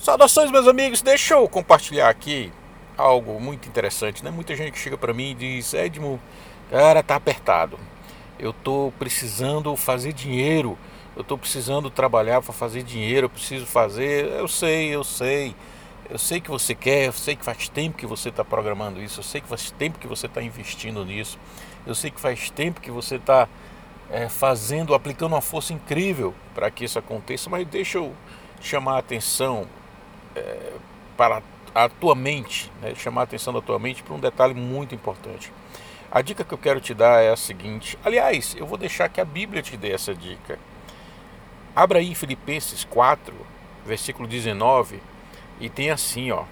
Saudações, meus amigos. Deixa eu compartilhar aqui algo muito interessante, né? Muita gente chega para mim e diz: Edmo, cara, tá apertado. Eu tô precisando fazer dinheiro. Eu tô precisando trabalhar para fazer dinheiro. Eu preciso fazer. Eu sei, eu sei. Eu sei que você quer. Eu sei que faz tempo que você está programando isso. Eu sei que faz tempo que você está investindo nisso. Eu sei que faz tempo que você está é, fazendo, aplicando uma força incrível para que isso aconteça. Mas deixa eu chamar a atenção é, para a tua mente, né, chamar a atenção da tua mente para um detalhe muito importante. A dica que eu quero te dar é a seguinte: aliás, eu vou deixar que a Bíblia te dê essa dica. Abra aí Filipenses 4, versículo 19, e tem assim: ó,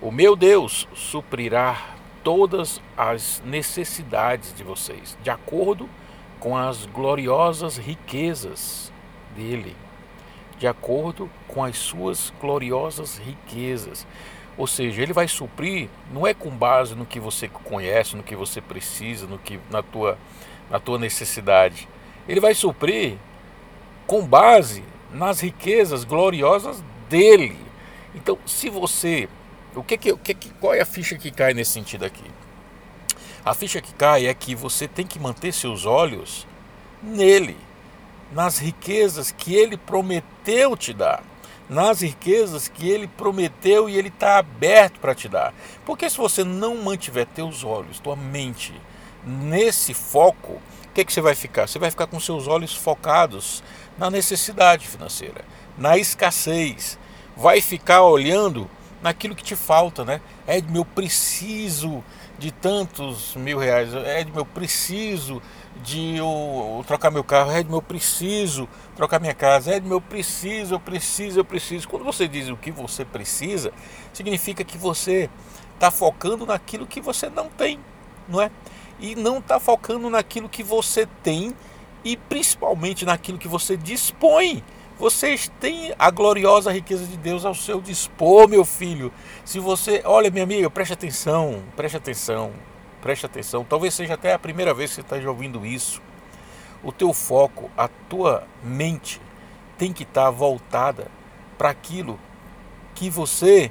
O meu Deus suprirá todas as necessidades de vocês, de acordo com as gloriosas riquezas dele de acordo com as suas gloriosas riquezas. Ou seja, ele vai suprir, não é com base no que você conhece, no que você precisa, no que na tua, na tua necessidade. Ele vai suprir com base nas riquezas gloriosas dele. Então, se você, o que que, o que, que qual é a ficha que cai nesse sentido aqui? A ficha que cai é que você tem que manter seus olhos nele nas riquezas que ele prometeu te dar, nas riquezas que ele prometeu e ele está aberto para te dar. Porque se você não mantiver teus olhos, tua mente nesse foco, o que, que você vai ficar? Você vai ficar com seus olhos focados na necessidade financeira, na escassez, vai ficar olhando naquilo que te falta, né? É meu preciso de tantos mil reais, é meu preciso de eu, trocar meu carro, é meu preciso trocar minha casa, é meu preciso, eu preciso, eu preciso. Quando você diz o que você precisa, significa que você está focando naquilo que você não tem, não é? E não está focando naquilo que você tem e principalmente naquilo que você dispõe. Vocês têm a gloriosa riqueza de Deus ao seu dispor, meu filho. Se você, olha, minha amiga, preste atenção, preste atenção, preste atenção. Talvez seja até a primeira vez que você está ouvindo isso. O teu foco, a tua mente tem que estar voltada para aquilo que você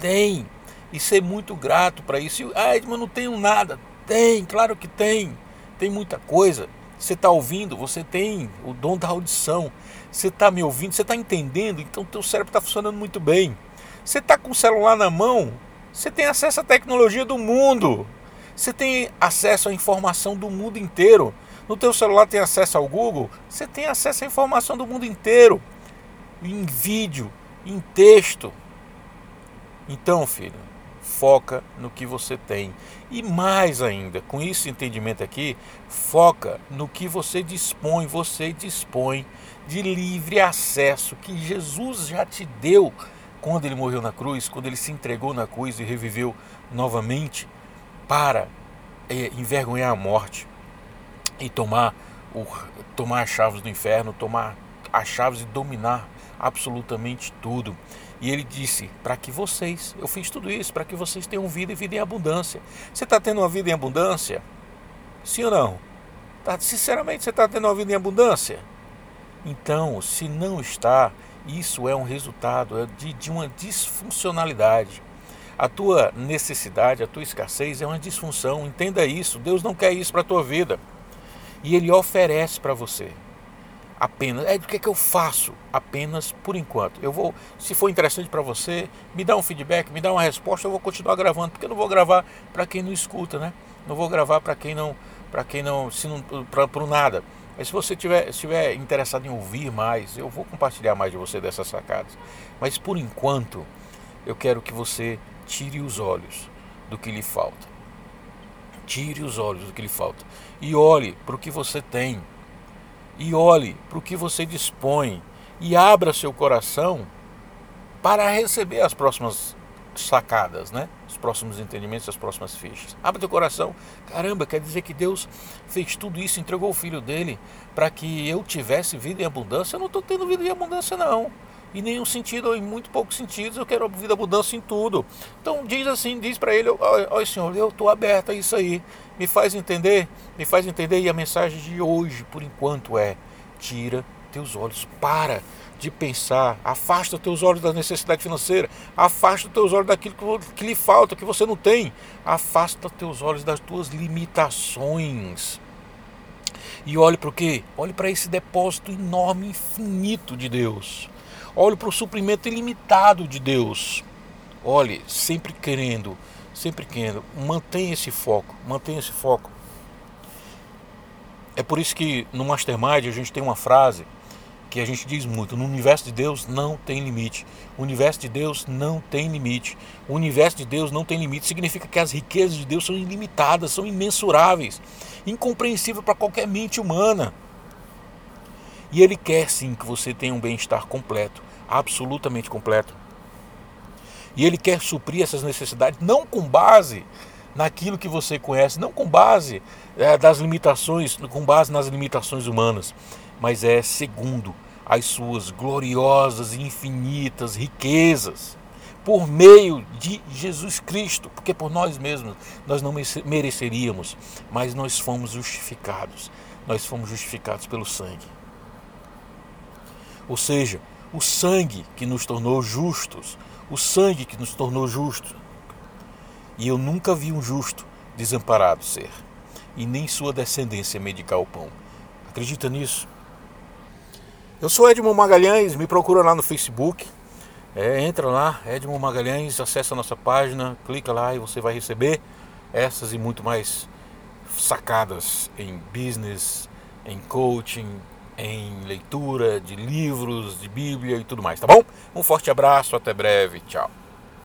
tem e ser muito grato para isso. Ah, Edmund, não tenho nada. Tem, claro que tem. Tem muita coisa. Você está ouvindo, você tem o dom da audição. Você está me ouvindo, você está entendendo, então teu cérebro está funcionando muito bem. Você está com o celular na mão, você tem acesso à tecnologia do mundo. Você tem acesso à informação do mundo inteiro. No teu celular tem acesso ao Google, você tem acesso à informação do mundo inteiro. Em vídeo, em texto. Então, filho, foca no que você tem. E mais ainda, com esse entendimento aqui, foca no que você dispõe. Você dispõe de livre acesso que Jesus já te deu quando ele morreu na cruz, quando ele se entregou na cruz e reviveu novamente para é, envergonhar a morte e tomar, o, tomar as chaves do inferno, tomar as chaves e dominar absolutamente tudo. E ele disse: para que vocês, eu fiz tudo isso para que vocês tenham vida e vida em abundância. Você está tendo uma vida em abundância? Sim ou não? Tá, sinceramente, você está tendo uma vida em abundância? Então, se não está, isso é um resultado é de, de uma disfuncionalidade. A tua necessidade, a tua escassez é uma disfunção. Entenda isso. Deus não quer isso para a tua vida. E Ele oferece para você. Apenas. É, o que, é que eu faço? Apenas por enquanto. Eu vou, se for interessante para você, me dá um feedback, me dá uma resposta, eu vou continuar gravando, porque eu não vou gravar para quem não escuta, né? Não vou gravar para quem não, para quem não, se não, para nada. Mas se você tiver, estiver interessado em ouvir mais, eu vou compartilhar mais de você dessas sacadas. Mas por enquanto, eu quero que você tire os olhos do que lhe falta. Tire os olhos do que lhe falta. E olhe para o que você tem. E olhe para o que você dispõe. E abra seu coração para receber as próximas sacadas, né? Os próximos entendimentos, as próximas fichas. Abre teu coração. Caramba, quer dizer que Deus fez tudo isso, entregou o filho dele para que eu tivesse vida em abundância. Eu não estou tendo vida em abundância, não. Em nenhum sentido, ou em muito poucos sentidos, eu quero em abundância em tudo. Então diz assim, diz para ele, olha Senhor, eu estou aberto a isso aí. Me faz entender, me faz entender. E a mensagem de hoje, por enquanto, é tira teus olhos, para de pensar, afasta teus olhos da necessidade financeira, afasta teus olhos daquilo que lhe falta, que você não tem, afasta teus olhos das tuas limitações. E olhe para o quê? Olhe para esse depósito enorme, infinito de Deus. Olhe para o suprimento ilimitado de Deus. Olhe, sempre querendo, sempre querendo. Mantenha esse foco, mantenha esse foco. É por isso que no Mastermind a gente tem uma frase que a gente diz muito: no universo de Deus não tem limite. O universo de Deus não tem limite. O universo de Deus não tem limite significa que as riquezas de Deus são ilimitadas, são imensuráveis, incompreensível para qualquer mente humana. E Ele quer sim que você tenha um bem-estar completo, absolutamente completo. E Ele quer suprir essas necessidades não com base naquilo que você conhece, não com base é, das limitações, com base nas limitações humanas, mas é segundo as suas gloriosas e infinitas riquezas por meio de Jesus Cristo, porque por nós mesmos nós não mereceríamos, mas nós fomos justificados. Nós fomos justificados pelo sangue. Ou seja, o sangue que nos tornou justos, o sangue que nos tornou justos. E eu nunca vi um justo desamparado ser, e nem sua descendência medicar o pão. Acredita nisso? Eu sou Edmo Magalhães, me procura lá no Facebook. É, entra lá, Edmo Magalhães, acessa a nossa página, clica lá e você vai receber essas e muito mais sacadas em business, em coaching, em leitura de livros, de Bíblia e tudo mais, tá bom? Um forte abraço, até breve, tchau.